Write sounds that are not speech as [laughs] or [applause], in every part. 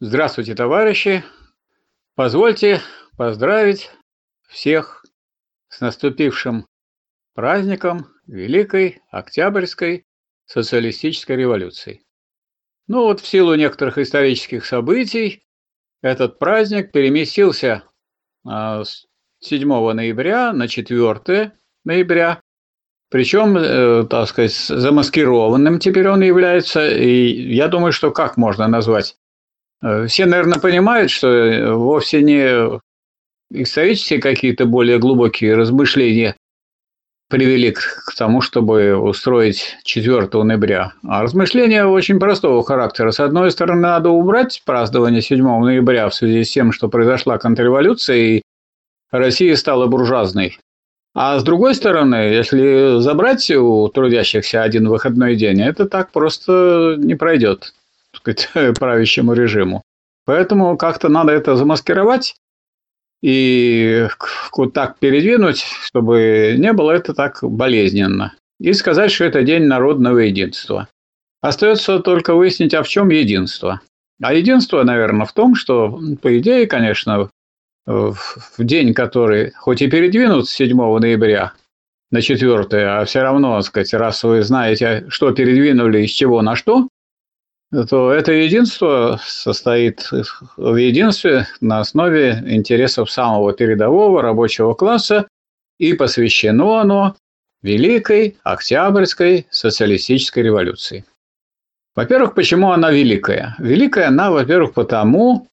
Здравствуйте, товарищи! Позвольте поздравить всех с наступившим праздником Великой Октябрьской социалистической революции. Ну вот в силу некоторых исторических событий этот праздник переместился а, с 7 ноября на 4 ноября. Причем, э, так сказать, замаскированным теперь он является. И я думаю, что как можно назвать? Э, все, наверное, понимают, что э, вовсе не исторические какие-то более глубокие размышления привели к тому, чтобы устроить 4 ноября. А размышления очень простого характера. С одной стороны, надо убрать празднование 7 ноября в связи с тем, что произошла контрреволюция, и Россия стала буржуазной. А с другой стороны, если забрать у трудящихся один выходной день, это так просто не пройдет сказать, [laughs] правящему режиму. Поэтому как-то надо это замаскировать и вот так передвинуть, чтобы не было это так болезненно. И сказать, что это день народного единства. Остается только выяснить, а в чем единство. А единство, наверное, в том, что, по идее, конечно, в день, который хоть и передвинут с 7 ноября на 4, а все равно, так сказать, раз вы знаете, что передвинули из чего на что, то это единство состоит в единстве на основе интересов самого передового рабочего класса и посвящено оно Великой Октябрьской социалистической революции. Во-первых, почему она великая? Великая она, во-первых, потому,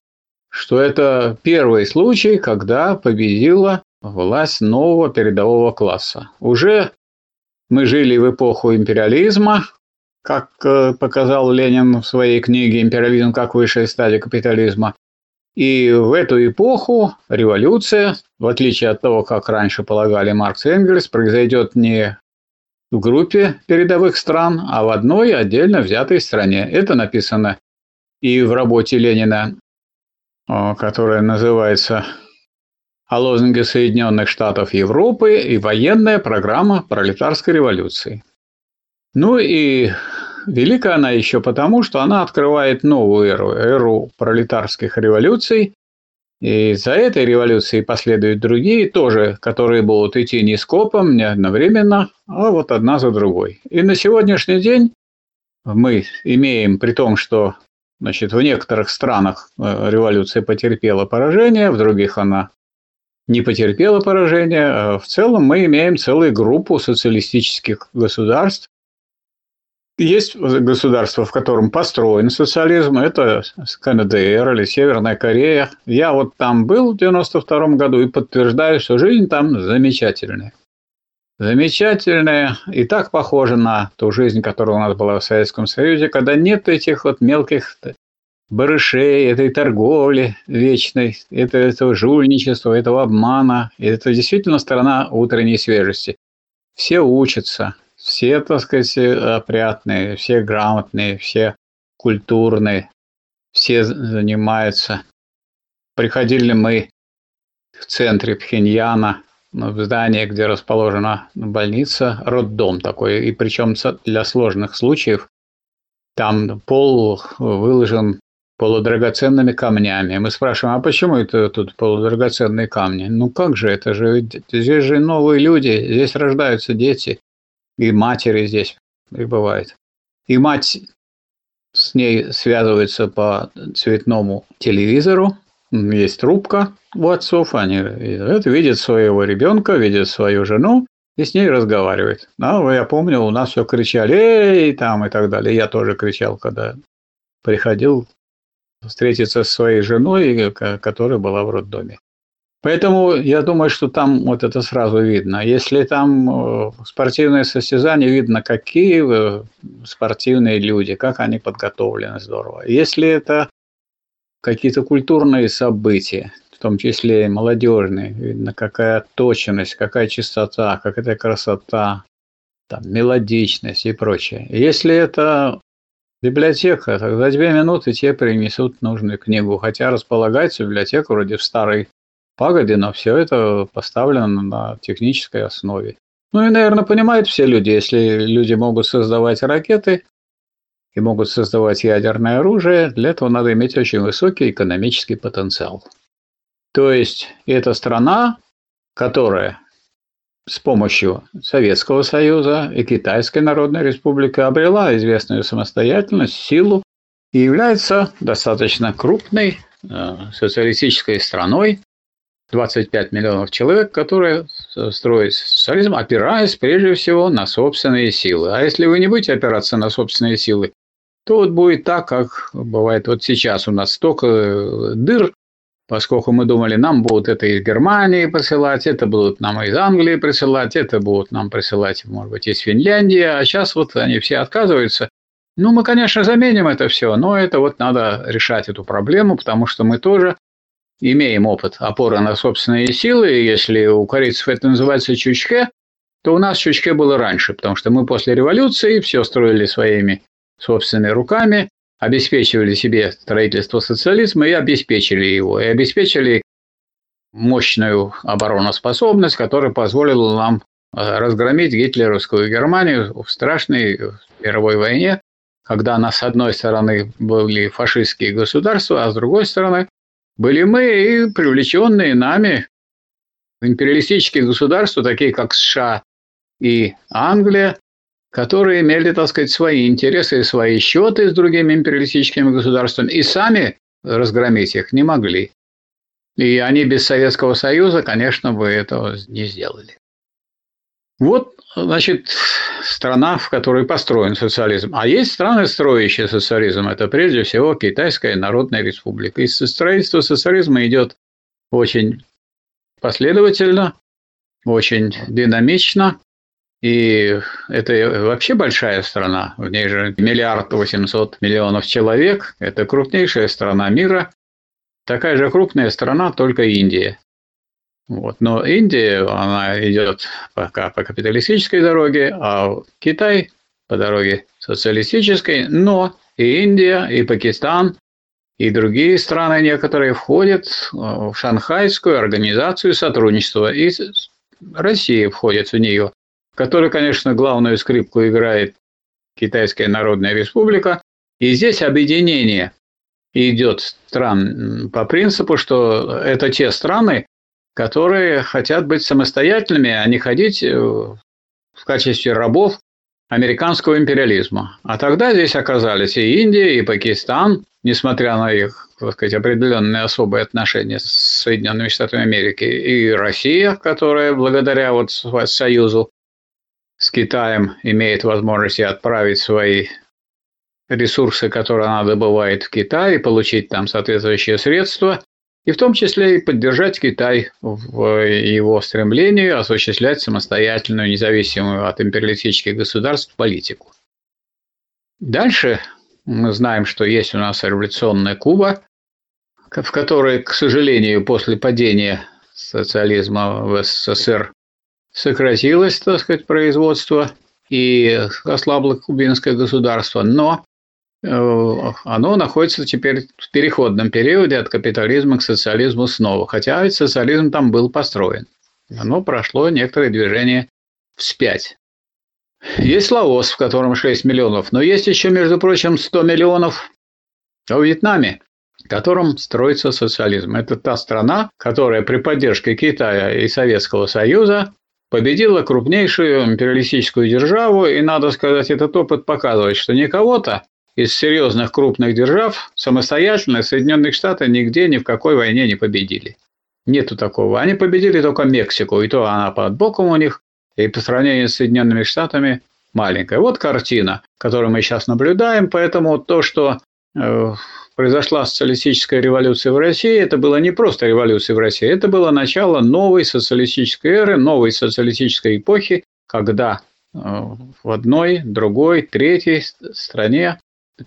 что это первый случай, когда победила власть нового передового класса. Уже мы жили в эпоху империализма, как э, показал Ленин в своей книге «Империализм как высшая стадия капитализма». И в эту эпоху революция, в отличие от того, как раньше полагали Маркс и Энгельс, произойдет не в группе передовых стран, а в одной отдельно взятой стране. Это написано и в работе Ленина, которая называется «О лозунге Соединенных Штатов Европы и военная программа пролетарской революции». Ну и велика она еще потому, что она открывает новую эру, эру пролетарских революций. И за этой революцией последуют другие тоже, которые будут идти не скопом, не одновременно, а вот одна за другой. И на сегодняшний день мы имеем, при том, что значит, в некоторых странах э, революция потерпела поражение, в других она не потерпела поражения. А в целом мы имеем целую группу социалистических государств, есть государство, в котором построен социализм, это КНДР или Северная Корея. Я вот там был в 92 году и подтверждаю, что жизнь там замечательная. Замечательная и так похожа на ту жизнь, которая у нас была в Советском Союзе, когда нет этих вот мелких барышей, этой торговли вечной, это, этого жульничества, этого обмана. Это действительно страна утренней свежести. Все учатся, все, так сказать, опрятные, все грамотные, все культурные, все занимаются. Приходили мы в центре Пхеньяна, в здание, где расположена больница, роддом такой, и причем для сложных случаев. Там пол выложен полудрагоценными камнями. Мы спрашиваем, а почему это тут полудрагоценные камни? Ну как же, это же здесь же новые люди, здесь рождаются дети и матери здесь прибывает. И мать с ней связывается по цветному телевизору, есть трубка у отцов, они видят своего ребенка, видят свою жену и с ней разговаривает. А я помню, у нас все кричали, эй, там и так далее. Я тоже кричал, когда приходил встретиться с своей женой, которая была в роддоме. Поэтому я думаю, что там вот это сразу видно. Если там э, спортивное состязание, видно, какие спортивные люди, как они подготовлены здорово. Если это какие-то культурные события, в том числе и молодежные, видно, какая точность, какая чистота, какая красота, там, мелодичность и прочее. Если это библиотека, тогда две минуты тебе принесут нужную книгу, хотя располагается библиотека вроде в старой пагоде, но все это поставлено на технической основе. Ну и, наверное, понимают все люди, если люди могут создавать ракеты и могут создавать ядерное оружие, для этого надо иметь очень высокий экономический потенциал. То есть это страна, которая с помощью Советского Союза и Китайской Народной Республики обрела известную самостоятельность, силу и является достаточно крупной э, социалистической страной, 25 миллионов человек, которые строят социализм, опираясь прежде всего на собственные силы. А если вы не будете опираться на собственные силы, то вот будет так, как бывает вот сейчас у нас столько э, дыр, поскольку мы думали, нам будут это из Германии присылать, это будут нам из Англии присылать, это будут нам присылать, может быть, из Финляндии, а сейчас вот они все отказываются. Ну, мы, конечно, заменим это все, но это вот надо решать эту проблему, потому что мы тоже имеем опыт опоры на собственные силы, если у корейцев это называется чучхе, то у нас чучхе было раньше, потому что мы после революции все строили своими собственными руками, обеспечивали себе строительство социализма и обеспечили его, и обеспечили мощную обороноспособность, которая позволила нам э, разгромить гитлеровскую Германию в страшной мировой войне, когда нас с одной стороны были фашистские государства, а с другой стороны были мы и привлеченные нами империалистические государства, такие как США и Англия, которые имели, так сказать, свои интересы и свои счеты с другими империалистическими государствами, и сами разгромить их не могли. И они без Советского Союза, конечно, бы этого не сделали. Вот, значит, страна, в которой построен социализм. А есть страны, строящие социализм. Это прежде всего Китайская Народная Республика. И строительство социализма идет очень последовательно, очень динамично. И это вообще большая страна. В ней же миллиард восемьсот миллионов человек. Это крупнейшая страна мира. Такая же крупная страна, только Индия. Вот. Но Индия, она идет пока по капиталистической дороге, а Китай по дороге социалистической. Но и Индия, и Пакистан, и другие страны некоторые входят в Шанхайскую организацию сотрудничества. И Россия входит в нее, в которой, конечно, главную скрипку играет Китайская Народная Республика. И здесь объединение идет стран по принципу, что это те страны, которые хотят быть самостоятельными, а не ходить э, в качестве рабов американского империализма. А тогда здесь оказались и Индия, и Пакистан, несмотря на их, так сказать, определенные особые отношения с Соединенными Штатами Америки, и Россия, которая благодаря вот союзу с Китаем имеет возможность отправить свои ресурсы, которые она добывает в Китай, и получить там соответствующие средства – и в том числе и поддержать Китай в его стремлении осуществлять самостоятельную, независимую от империалистических государств политику. Дальше мы знаем, что есть у нас революционная Куба, в которой, к сожалению, после падения социализма в СССР сократилось, так сказать, производство и ослабло кубинское государство, но оно находится теперь в переходном периоде от капитализма к социализму снова. Хотя ведь социализм там был построен. Оно прошло некоторое движение вспять. Есть Лаос, в котором 6 миллионов, но есть еще, между прочим, 100 миллионов в Вьетнаме, в котором строится социализм. Это та страна, которая при поддержке Китая и Советского Союза победила крупнейшую империалистическую державу, и, надо сказать, этот опыт показывает, что не кого-то, из серьезных крупных держав самостоятельно Соединенные Штаты нигде ни в какой войне не победили. Нету такого. Они победили только Мексику, и то она под боком у них, и по сравнению с Соединенными Штатами маленькая. Вот картина, которую мы сейчас наблюдаем, поэтому то, что э, произошла социалистическая революция в России, это было не просто революция в России, это было начало новой социалистической эры, новой социалистической эпохи, когда э, в одной, другой, третьей стране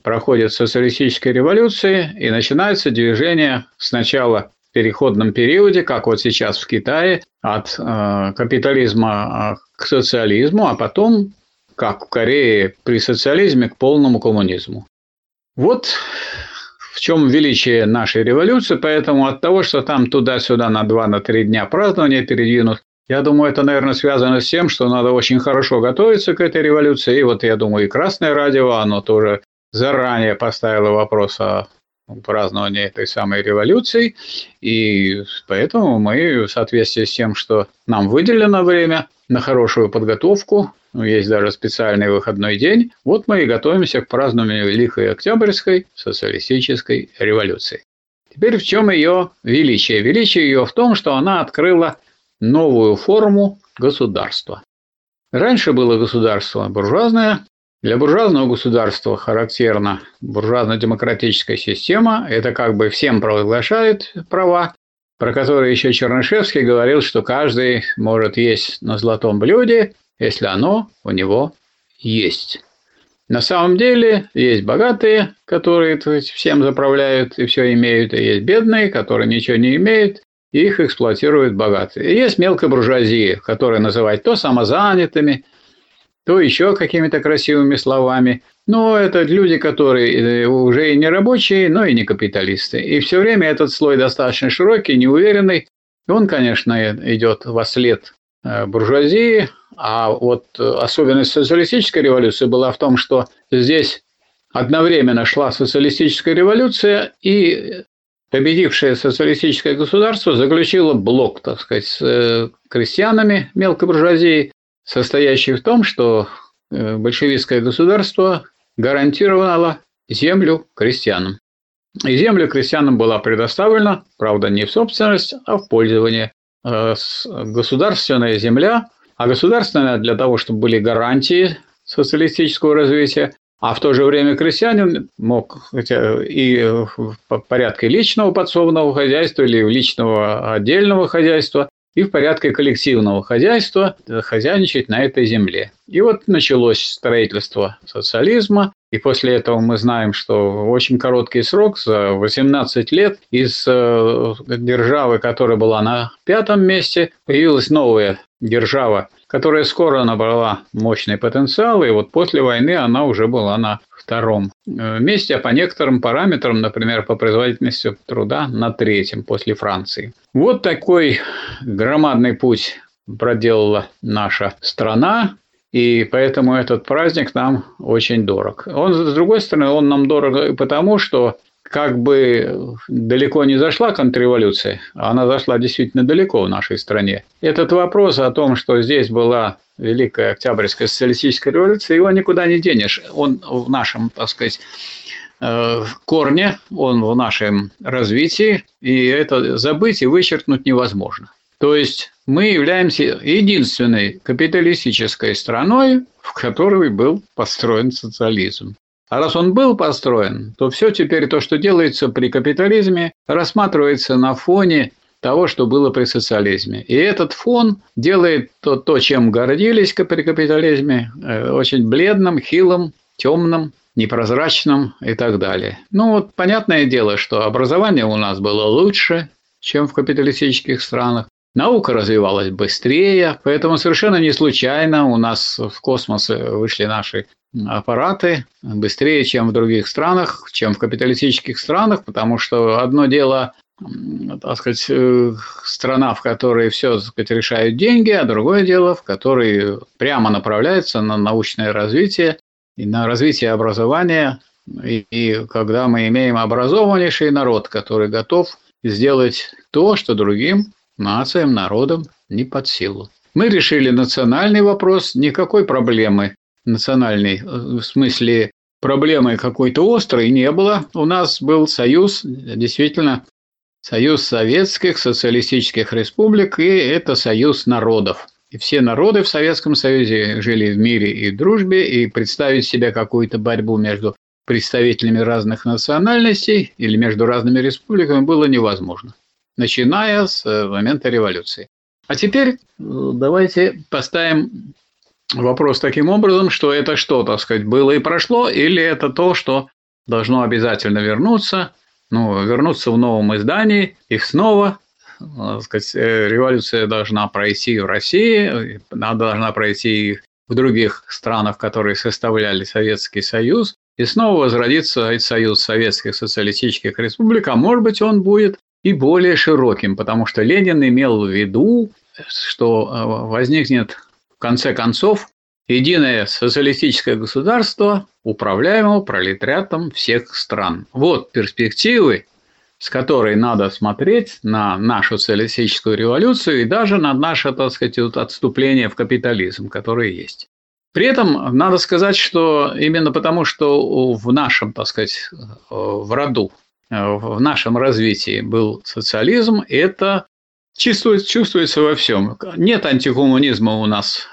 проходит социалистическая революция и начинается движение сначала в переходном периоде, как вот сейчас в Китае, от э, капитализма э, к социализму, а потом, как в Корее, при социализме к полному коммунизму. Вот в чем величие нашей революции, поэтому от того, что там туда-сюда на два, на три дня празднования передвинут, я думаю, это, наверное, связано с тем, что надо очень хорошо готовиться к этой революции. И вот, я думаю, и Красное радио, оно тоже заранее поставила вопрос о празднования этой самой революции, и поэтому мы в соответствии с тем, что нам выделено время на хорошую подготовку, ну, есть даже специальный выходной день, вот мы и готовимся к празднованию Великой Октябрьской социалистической революции. Теперь в чем ее величие? Величие ее в том, что она открыла новую форму государства. Раньше было государство буржуазное. Для буржуазного государства характерна буржуазно-демократическая система. Это как бы всем провозглашает права, про которые еще Чернышевский говорил, что каждый может есть на золотом блюде, если оно у него есть. На самом деле есть богатые, которые есть, всем заправляют и все имеют, и есть бедные, которые ничего не имеют, и их эксплуатируют богатые. И есть мелкая буржуазия, которая называют то самозанятыми, то еще какими-то красивыми словами. Но это люди, которые э, уже и не рабочие, но и не капиталисты. И все время этот слой достаточно широкий, неуверенный. Он, конечно, идет во след э, буржуазии, а вот особенность социалистической революции была в том, что здесь одновременно шла социалистическая революция, и победившее социалистическое государство заключило блок, так сказать, с э, крестьянами мелкой буржуазии, состоящий в том, что э, большевистское государство гарантировало землю крестьянам. И земля крестьянам была предоставлена, правда, не в собственность, а в пользование. Э, государственная земля, а государственная для того, чтобы были гарантии социалистического развития, а в то же время крестьянин мог хотя и в порядке личного подсобного хозяйства или личного отдельного хозяйства, и в порядке коллективного хозяйства хозяйничать на этой земле. И вот началось строительство социализма, и после этого мы знаем, что очень короткий срок, за 18 лет, из э, державы, которая была на пятом месте, появилась новая держава, которая скоро набрала мощный потенциал, и вот после войны она уже была на втором э, месте, а по некоторым параметрам, например, по производительности труда, на третьем после Франции. Вот такой громадный путь проделала наша страна, и поэтому этот праздник нам очень дорог. Он, с другой стороны, он нам дорог потому, что как бы далеко не зашла контрреволюция, она зашла действительно далеко в нашей стране. Этот вопрос о том, что здесь была Великая Октябрьская социалистическая революция, его никуда не денешь. Он в нашем, так сказать, э, корне, он в нашем развитии, и это забыть и вычеркнуть невозможно. То есть мы являемся единственной капиталистической страной, в которой был построен социализм. А раз он был построен, то все теперь то, что делается при капитализме, рассматривается на фоне того, что было при социализме. И этот фон делает то, то чем гордились при капитализме, э, очень бледным, хилым, темным, непрозрачным и так далее. Ну вот понятное дело, что образование у нас было лучше, чем в капиталистических странах. Наука развивалась быстрее, поэтому совершенно не случайно у нас в космос вышли наши аппараты быстрее, чем в других странах, чем в капиталистических странах, потому что одно дело так сказать, э, страна, в которой все, так сказать, решают деньги, а другое дело, в которой прямо направляется на научное развитие и на развитие образования. И, и когда мы имеем образованнейший народ, который готов сделать то, что другим нациям, народам не под силу. Мы решили национальный вопрос, никакой проблемы национальной, э, в смысле проблемы какой-то острой не было. У нас был союз, действительно, союз советских социалистических республик, и это союз народов. И все народы в Советском Союзе жили в мире и дружбе, и представить себе какую-то борьбу между представителями разных национальностей или между разными республиками было невозможно начиная с э, момента революции. А теперь э, давайте поставим вопрос таким образом, что это что, так сказать, было и прошло, или это то, что должно обязательно вернуться, ну, вернуться в новом издании, их снова, э, так сказать, революция должна пройти в России, она должна пройти в других странах, которые составляли Советский Союз, и снова возродится Союз Советских Социалистических Республик, а может быть он будет и более широким, потому что Ленин имел в виду, что э, возникнет в конце концов единое социалистическое государство, управляемое пролетариатом всех стран. Вот перспективы, с которой надо смотреть на нашу социалистическую революцию и даже на наше, так сказать, отступление в капитализм, которое есть. При этом надо сказать, что именно потому, что в нашем, так сказать, в роду, в нашем развитии был социализм, это чувствуется, чувствуется во всем. Нет антикоммунизма у нас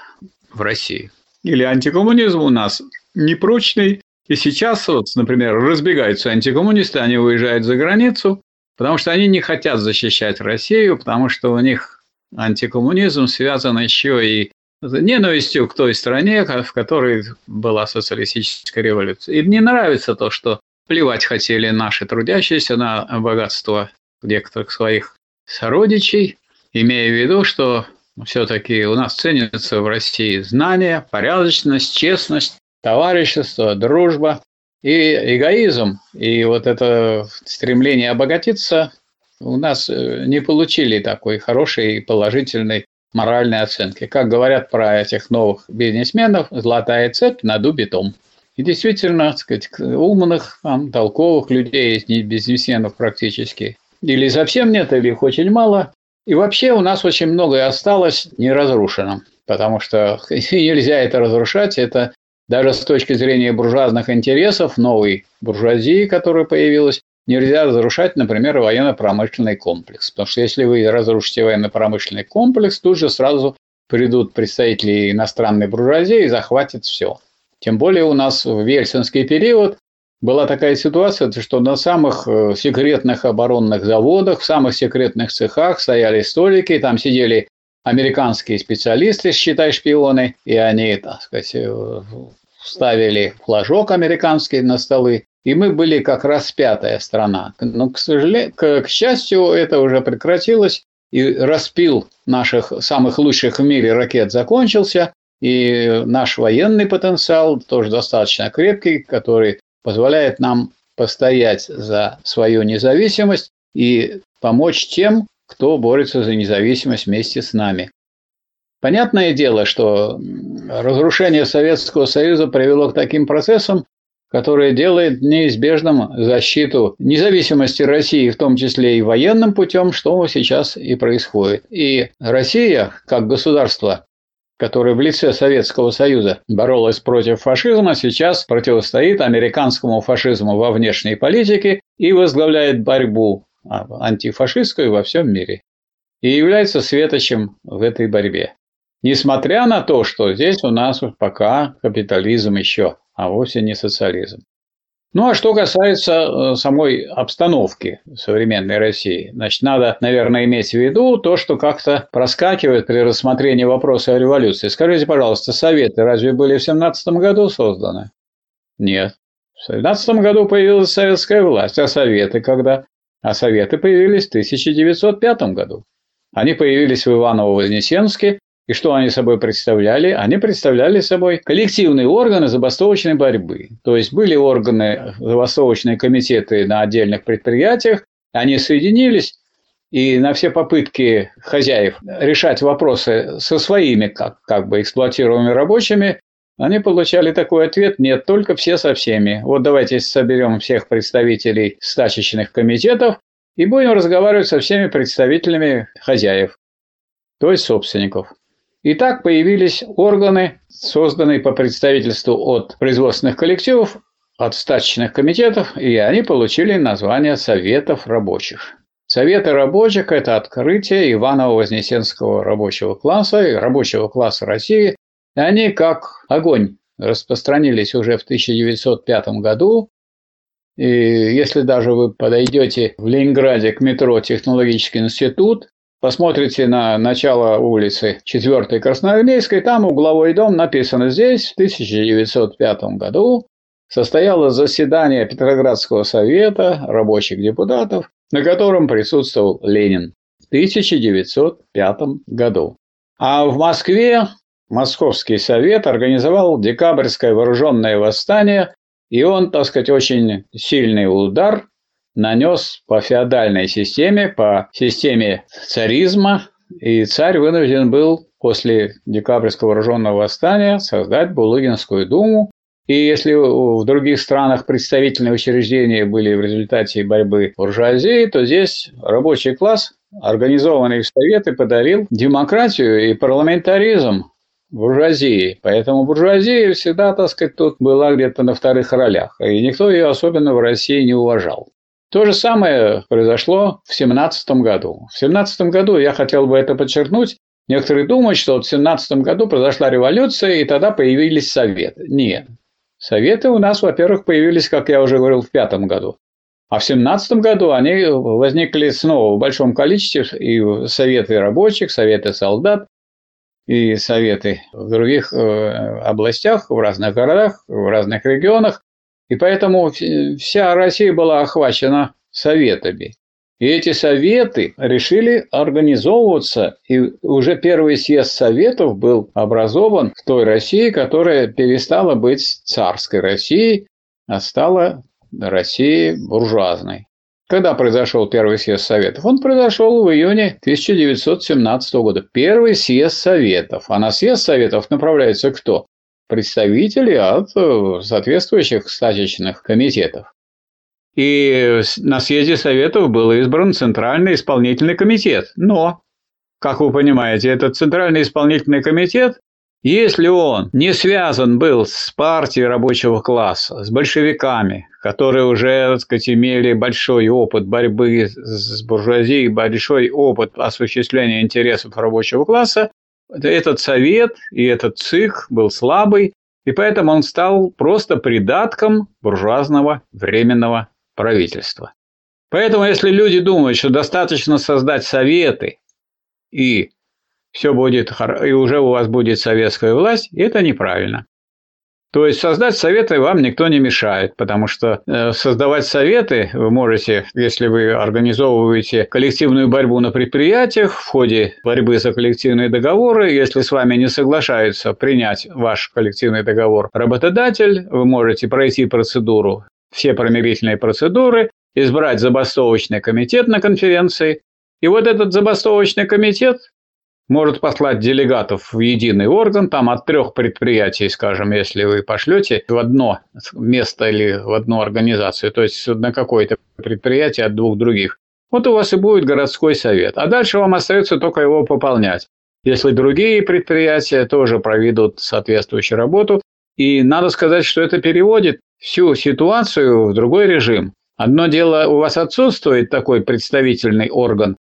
в России или антикоммунизм у нас непрочный. И сейчас, вот, например, разбегаются антикоммунисты, они уезжают за границу, потому что они не хотят защищать Россию, потому что у них антикоммунизм связан еще и ненавистью к той стране, в которой была социалистическая революция. Им не нравится то, что плевать хотели наши трудящиеся на богатство некоторых своих сородичей, имея в виду, что все-таки у нас ценятся в России знания, порядочность, честность, товарищество, дружба и эгоизм. И вот это стремление обогатиться у нас э, не получили такой хорошей и положительной моральной оценки. Как говорят про этих новых бизнесменов, золотая цепь на дубе том. И действительно, так сказать, умных, там, толковых людей есть не бизнесменов практически. Или совсем нет, или их очень мало. И вообще у нас очень многое осталось не разрушено, потому что [laughs] нельзя это разрушать, это даже с точки зрения буржуазных интересов новой буржуазии, которая появилась, нельзя разрушать, например, военно-промышленный комплекс. Потому что если вы разрушите военно-промышленный комплекс, тут же сразу придут представители иностранной буржуазии и захватят все. Тем более у нас в Ельцинский период была такая ситуация, что на самых э, секретных оборонных заводах, в самых секретных цехах стояли столики, там сидели американские специалисты, считай, шпионы, и они, так сказать, э, ставили флажок американский на столы, и мы были как раз пятая страна. Но, к сожалению, к, к счастью, это уже прекратилось, и распил наших самых лучших в мире ракет закончился, и наш военный потенциал тоже достаточно крепкий, который позволяет нам постоять за свою независимость и помочь тем, кто борется за независимость вместе с нами. Понятное дело, что разрушение Советского Союза привело к таким процессам, которые делают неизбежным защиту независимости России, в том числе и военным путем, что сейчас и происходит. И Россия, как государство, которая в лице Советского Союза боролась против фашизма, сейчас противостоит американскому фашизму во внешней политике и возглавляет борьбу а, антифашистскую во всем мире. И является светочем в этой борьбе. Несмотря на то, что здесь у нас пока капитализм еще, а вовсе не социализм. Ну а что касается э, самой обстановки современной России, значит, надо, наверное, иметь в виду то, что как-то проскакивает при рассмотрении вопроса о революции. Скажите, пожалуйста, Советы разве были в 17 году созданы? Нет. В 17 году появилась советская власть, а Советы когда? А Советы появились в 1905 году. Они появились в Иваново-Вознесенске и что они собой представляли? Они представляли собой коллективные органы забастовочной борьбы. То есть были органы, забастовочные комитеты на отдельных предприятиях, они соединились, и на все попытки хозяев решать вопросы со своими как, как бы эксплуатируемыми рабочими, они получали такой ответ «нет, только все со всеми». Вот давайте соберем всех представителей стачечных комитетов и будем разговаривать со всеми представителями хозяев, то есть собственников. И так появились органы, созданные по представительству от производственных коллективов, от стачечных комитетов, и они получили название Советов рабочих. Советы рабочих – это открытие Иваново-Вознесенского рабочего класса и рабочего класса России. Они как огонь распространились уже в 1905 году. И если даже вы подойдете в Ленинграде к метро Технологический институт, посмотрите на начало улицы 4 Красноармейской, там угловой дом написано здесь в 1905 году состоялось заседание Петроградского совета рабочих депутатов, на котором присутствовал Ленин в 1905 году. А в Москве Московский совет организовал декабрьское вооруженное восстание, и он, так сказать, очень сильный удар нанес по феодальной системе, по системе царизма, и царь вынужден был после декабрьского вооруженного восстания создать Булыгинскую думу. И если в других странах представительные учреждения были в результате борьбы буржуазии, то здесь рабочий класс, организованный в Советы, подарил демократию и парламентаризм буржуазии. Поэтому буржуазия всегда, так сказать, тут была где-то на вторых ролях. И никто ее особенно в России не уважал. То же самое произошло в 17 году. В 17 году, я хотел бы это подчеркнуть, некоторые думают, что в 17 году произошла революция, и тогда появились советы. Нет. Советы у нас, во-первых, появились, как я уже говорил, в пятом году. А в 17 году они возникли снова в большом количестве, и советы рабочих, советы солдат, и советы в других э, областях, в разных городах, в разных регионах. И поэтому вся Россия была охвачена советами. И эти советы решили организовываться, и уже первый съезд советов был образован в той России, которая перестала быть царской Россией, а стала Россией буржуазной. Когда произошел первый съезд Советов? Он произошел в июне 1917 года. Первый съезд Советов. А на съезд Советов направляется кто? Представители от э, соответствующих статичных комитетов. И на съезде Советов был избран Центральный исполнительный комитет. Но, как вы понимаете, этот Центральный исполнительный комитет если он не связан был с партией рабочего класса, с большевиками, которые уже, так сказать, имели большой опыт борьбы с буржуазией, большой опыт осуществления интересов рабочего класса, этот совет и этот ЦИК был слабый, и поэтому он стал просто придатком буржуазного временного правительства. Поэтому, если люди думают, что достаточно создать советы и все будет, и уже у вас будет советская власть, это неправильно. То есть создать советы вам никто не мешает, потому что э, создавать советы вы можете, если вы организовываете коллективную борьбу на предприятиях в ходе борьбы за коллективные договоры, если с вами не соглашаются принять ваш коллективный договор работодатель, вы можете пройти процедуру, все промирительные процедуры, избрать забастовочный комитет на конференции, и вот этот забастовочный комитет может послать делегатов в единый орган, там от трех предприятий, скажем, если вы пошлете в одно место или в одну организацию, то есть на какое-то предприятие от двух других. Вот у вас и будет городской совет. А дальше вам остается только его пополнять. Если другие предприятия тоже проведут соответствующую работу. И надо сказать, что это переводит всю ситуацию в другой режим. Одно дело, у вас отсутствует такой представительный орган,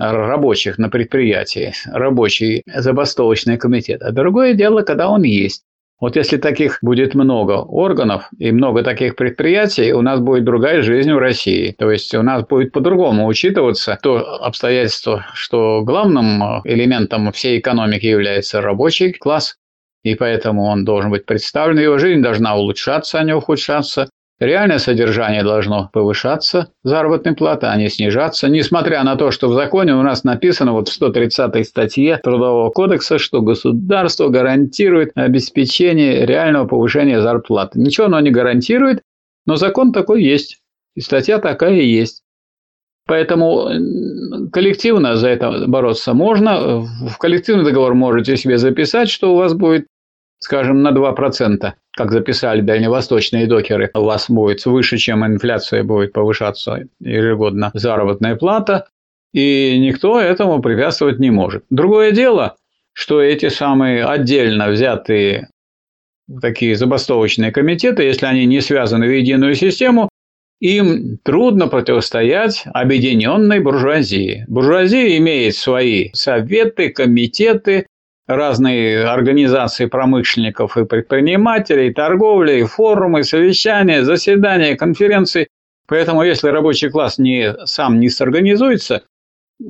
рабочих на предприятии, рабочий забастовочный комитет. А другое дело, когда он есть. Вот если таких будет много органов и много таких предприятий, у нас будет другая жизнь в России. То есть у нас будет по-другому учитываться то обстоятельство, что главным элементом всей экономики является рабочий класс, и поэтому он должен быть представлен, его жизнь должна улучшаться, а не ухудшаться. Реальное содержание должно повышаться, заработная плата, а не снижаться, несмотря на то, что в законе у нас написано вот в 130 статье Трудового кодекса, что государство гарантирует обеспечение реального повышения зарплаты. Ничего оно не гарантирует, но закон такой есть, и статья такая есть. Поэтому коллективно за это бороться можно. В коллективный договор можете себе записать, что у вас будет скажем, на 2%, как записали дальневосточные докеры, у вас будет выше, чем инфляция будет повышаться ежегодно заработная плата, и никто этому препятствовать не может. Другое дело, что эти самые отдельно взятые такие забастовочные комитеты, если они не связаны в единую систему, им трудно противостоять объединенной буржуазии. Буржуазия имеет свои советы, комитеты, разные организации промышленников и предпринимателей, торговли, форумы, совещания, заседания, конференции. Поэтому если рабочий класс не, сам не сорганизуется,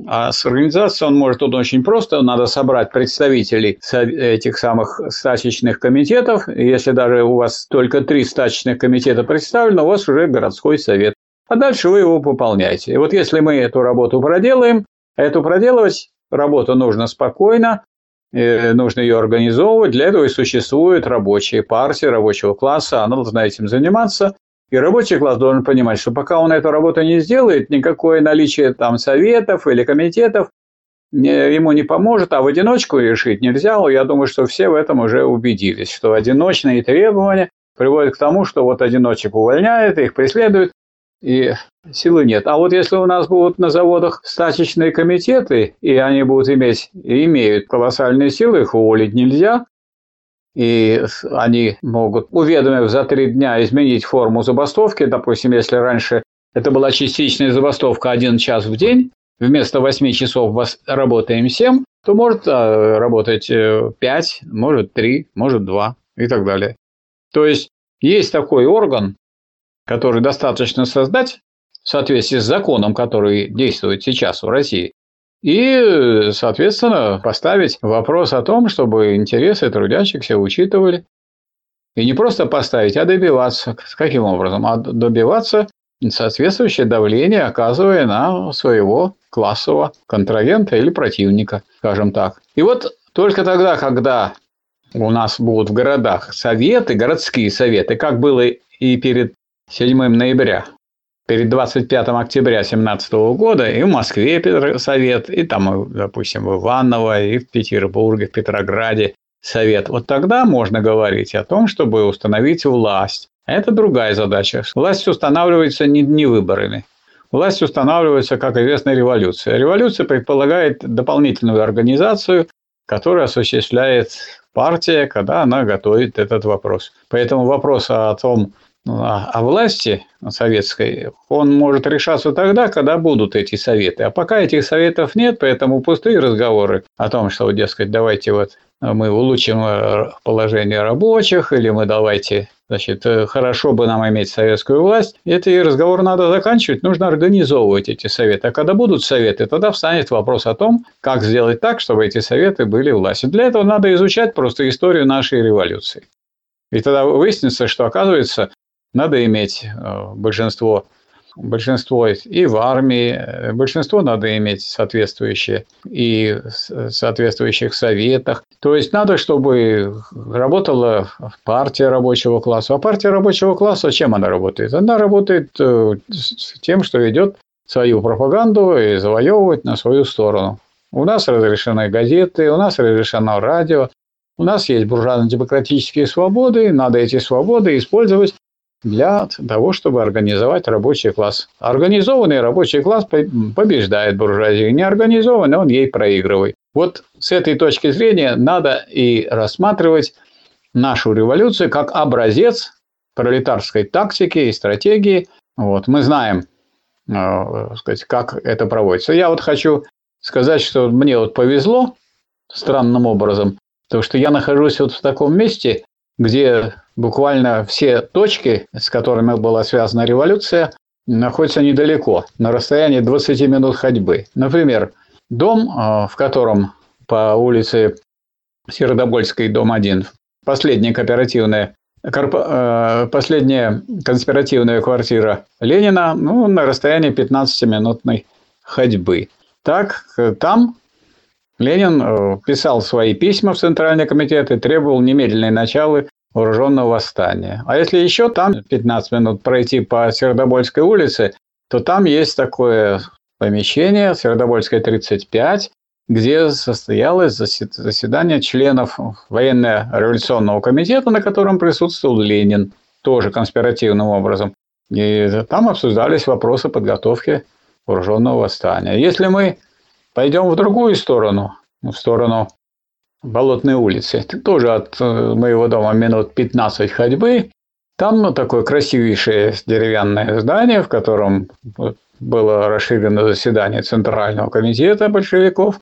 а с организацией он может тут очень просто, надо собрать представителей этих самых стачечных комитетов. Если даже у вас только три стачечных комитета представлены, у вас уже городской совет. А дальше вы его пополняете. И вот если мы эту работу проделаем, эту проделывать работу нужно спокойно, нужно ее организовывать. Для этого и существуют рабочие партии рабочего класса, она должна этим заниматься. И рабочий класс должен понимать, что пока он эту работу не сделает, никакое наличие там советов или комитетов ему не поможет, а в одиночку решить нельзя. Я думаю, что все в этом уже убедились, что одиночные требования приводят к тому, что вот одиночек увольняет, их преследуют, и силы нет. А вот если у нас будут на заводах стачечные комитеты, и они будут иметь, и имеют колоссальные силы, их уволить нельзя, и они могут, уведомив за три дня, изменить форму забастовки. Допустим, если раньше это была частичная забастовка один час в день, вместо 8 часов работаем 7, то может а, работать 5, э, может 3, может 2 и так далее. То есть есть такой орган, который достаточно создать в соответствии с законом, который действует сейчас в России, и, соответственно, поставить вопрос о том, чтобы интересы трудящихся учитывали. И не просто поставить, а добиваться. Каким образом? А добиваться соответствующее давление, оказывая на своего классового контрагента или противника, скажем так. И вот только тогда, когда у нас будут в городах советы, городские советы, как было и перед 7 ноября, перед 25 октября 2017 года, и в Москве совет, и там, допустим, в Иваново, и в Петербурге, в Петрограде совет. Вот тогда можно говорить о том, чтобы установить власть. Это другая задача. Власть устанавливается не, не выборами. Власть устанавливается, как известно, революция. Революция предполагает дополнительную организацию, которую осуществляет партия, когда она готовит этот вопрос. Поэтому вопрос о том, о власти советской, он может решаться тогда, когда будут эти советы. А пока этих советов нет, поэтому пустые разговоры о том, что, дескать, давайте вот мы улучшим э, положение рабочих, или мы давайте, значит, э, хорошо бы нам иметь советскую власть. Эти разговоры надо заканчивать, нужно организовывать эти советы. А когда будут советы, тогда встанет вопрос о том, как сделать так, чтобы эти советы были властью. Для этого надо изучать просто историю нашей революции. И тогда выяснится, что, оказывается, надо иметь э, большинство, большинство и в армии, э, большинство надо иметь соответствующие и соответствующих советах. То есть надо, чтобы работала партия рабочего класса. А партия рабочего класса чем она работает? Она работает э, с тем, что идет свою пропаганду и завоевывать на свою сторону. У нас разрешены газеты, у нас разрешено радио, у нас есть буржуазно-демократические свободы, надо эти свободы использовать для того, чтобы организовать рабочий класс. Организованный рабочий класс побеждает буржуазию, неорганизованный он ей проигрывает. Вот с этой точки зрения надо и рассматривать нашу революцию как образец пролетарской тактики и стратегии. Вот, мы знаем, э, сказать, как это проводится. Я вот хочу сказать, что мне вот повезло странным образом, потому что я нахожусь вот в таком месте, где буквально все точки, с которыми была связана революция, находятся недалеко, на расстоянии 20 минут ходьбы. Например, дом, а, в котором по улице Серодобольской, дом 1, последняя кооперативная а, последняя конспиративная квартира Ленина ну, на расстоянии 15-минутной ходьбы. Так, там Ленин э, писал свои письма в Центральный комитет и требовал немедленной начала вооруженного восстания. А если еще там 15 минут пройти по Сердобольской улице, то там есть такое помещение, Сердобольская 35, где состоялось заседание членов военно-революционного комитета, на котором присутствовал Ленин, тоже конспиративным образом. И там обсуждались вопросы подготовки вооруженного восстания. Если мы пойдем в другую сторону, в сторону Болотной улице. Тоже от э, моего дома минут 15 ходьбы. Там ну, такое красивейшее деревянное здание, в котором было расширено заседание Центрального комитета большевиков,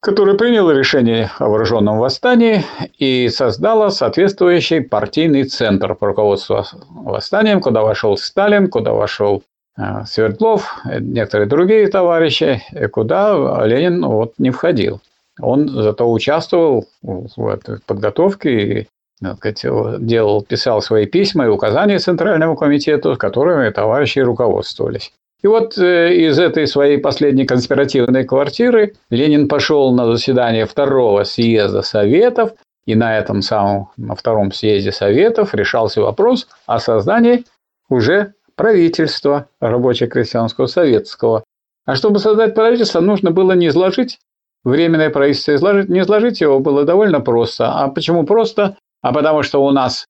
который принял решение о вооруженном восстании и создало соответствующий партийный центр по руководству восстанием, куда вошел Сталин, куда вошел э, Свердлов, некоторые другие товарищи, куда Ленин вот не входил. Он зато участвовал в этой подготовке и делал, писал свои письма и указания Центральному комитету, которыми товарищи руководствовались. И вот э, из этой своей последней конспиративной квартиры Ленин пошел на заседание второго съезда Советов, и на этом самом, на втором съезде Советов решался вопрос о создании уже правительства рабоче-крестьянского советского. А чтобы создать правительство, нужно было не изложить временное правительство изложить. Не изложить его было довольно просто. А почему просто? А потому что у нас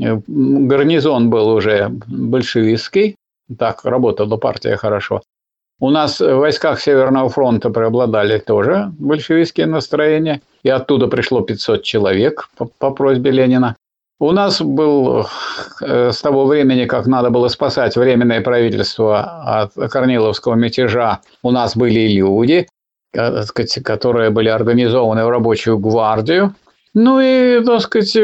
э, гарнизон был уже большевистский, так работала партия хорошо. У нас в войсках Северного фронта преобладали тоже большевистские настроения, и оттуда пришло 500 человек по, по просьбе Ленина. У нас был э, с того времени, как надо было спасать временное правительство от Корниловского мятежа, у нас были люди, э, которые были организованы в рабочую гвардию. Ну и, так сказать,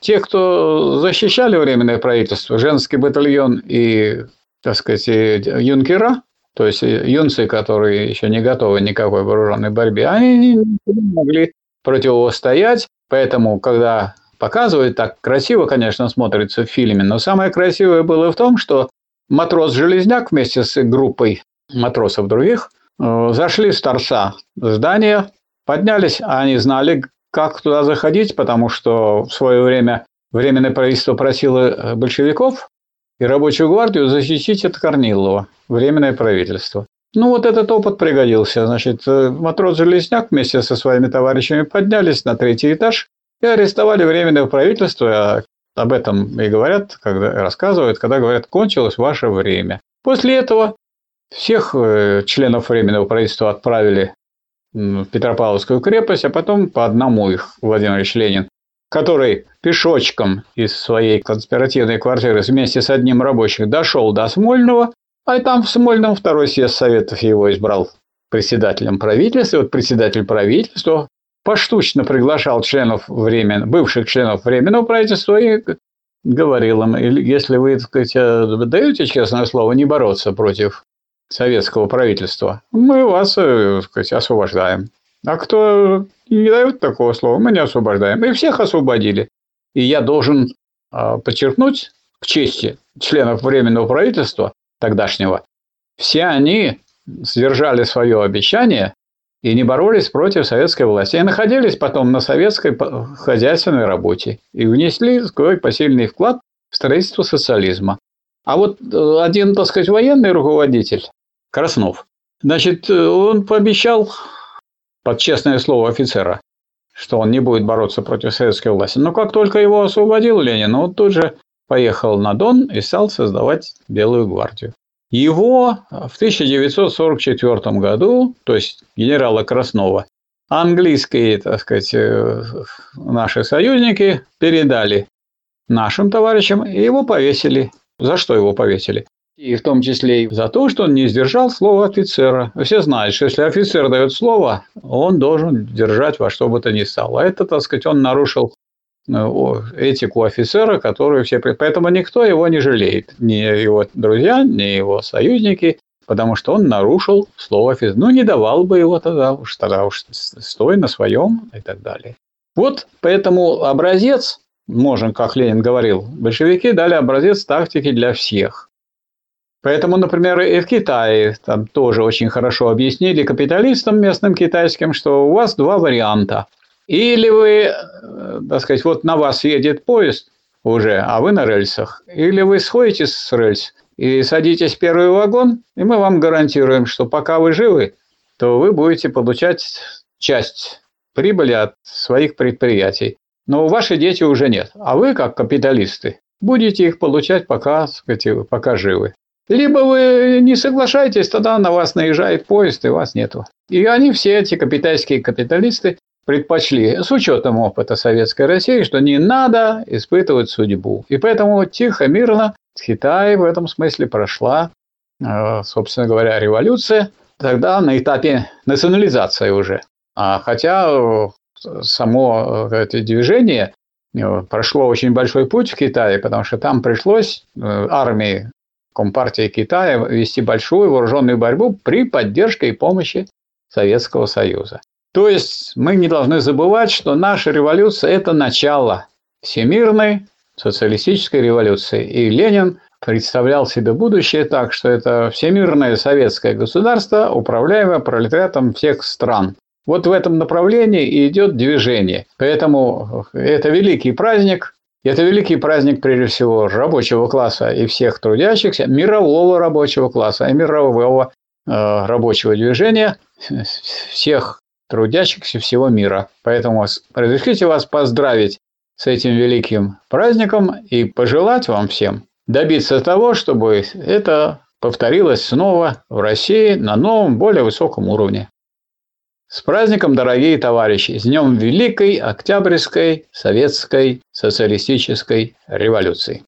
те, кто защищали временное правительство, женский батальон и, так сказать, юнкера, то есть юнцы, которые еще не готовы никакой вооруженной борьбе, они не могли противостоять. Поэтому, когда показывают, так красиво, конечно, смотрится в фильме, но самое красивое было в том, что матрос-железняк вместе с группой матросов других э, зашли с торца здания, поднялись, а они знали, как туда заходить, потому что в свое время Временное правительство просило э, большевиков и рабочую гвардию защитить от Корнилова, Временное правительство. Ну, вот этот опыт пригодился. Значит, э, матрос Железняк вместе со своими товарищами поднялись на третий этаж и арестовали Временное правительство. А об этом и говорят, когда рассказывают, когда говорят, кончилось ваше время. После этого всех э, членов Временного правительства отправили в Петропавловскую крепость, а потом по одному их Владимир Ильич Ленин, который пешочком из своей конспиративной квартиры вместе с одним рабочим дошел до Смольного, а там в Смольном второй съезд Советов его избрал председателем правительства. Вот председатель правительства поштучно приглашал членов времен, бывших членов Временного правительства и говорил им, если вы, так сказать, даете честное слово не бороться против советского правительства, мы вас, э, так сказать, освобождаем. А кто не дает такого слова, мы не освобождаем. И всех освободили. И я должен э, подчеркнуть к чести членов Временного правительства тогдашнего, все они сдержали свое обещание и не боролись против советской власти. И находились потом на советской хозяйственной работе и внесли свой посильный вклад в строительство социализма. А вот э, один, так сказать, военный руководитель, Краснов, значит, э, он пообещал под честное слово офицера, что он не будет бороться против советской власти. Но как только его освободил Ленин, он тут же поехал на Дон и стал создавать Белую гвардию. Его в 1944 году, то есть генерала Краснова, английские, так сказать, э, наши союзники передали нашим товарищам, и его повесили. За что его повесили? И в том числе и за то, что он не сдержал слово офицера. Все знают, что если офицер дает слово, он должен держать во что бы то ни стало. А это, так сказать, он нарушил Э, этику офицера, которую все... Поэтому никто его не жалеет. Ни его друзья, ни его союзники, потому что он нарушил слово офицера. Ну, не давал бы его тогда уж, тогда уж стой на своем и так далее. Вот поэтому образец, можем, как Ленин говорил, большевики дали образец тактики для всех. Поэтому, например, и в Китае там тоже очень хорошо объяснили капиталистам местным китайским, что у вас два варианта – или вы, э, так сказать, вот на вас едет поезд уже, а вы на рельсах. Или вы сходите с рельс и садитесь в первый вагон, и мы вам гарантируем, что пока вы живы, то вы будете получать часть прибыли от своих предприятий. Но ваши дети уже нет. А вы, как капиталисты, будете их получать, пока, сказать, пока живы. Либо вы не соглашаетесь, тогда на вас наезжает поезд, и вас нету. И они все эти капитальские капиталисты предпочли, с учетом опыта Советской России, что не надо испытывать судьбу. И поэтому тихо, мирно Китай в этом смысле прошла, э, собственно говоря, революция, тогда на этапе национализации уже. А хотя э, само э, это движение прошло очень большой путь в Китае, потому что там пришлось армии Компартии Китая вести большую вооруженную борьбу при поддержке и помощи Советского Союза. То есть мы не должны забывать, что наша революция – это начало всемирной социалистической революции. И Ленин представлял себе будущее так, что это всемирное советское государство, управляемое пролетариатом всех стран. Вот в этом направлении и идет движение. Поэтому э, это великий праздник, это великий праздник, прежде всего, рабочего класса и всех трудящихся, мирового рабочего класса и мирового э, рабочего движения, всех трудящихся всего мира. Поэтому разрешите вас поздравить с этим великим праздником и пожелать вам всем добиться того, чтобы это повторилось снова в России на новом, более высоком уровне. С праздником, дорогие товарищи! С днем Великой Октябрьской Советской Социалистической Революции!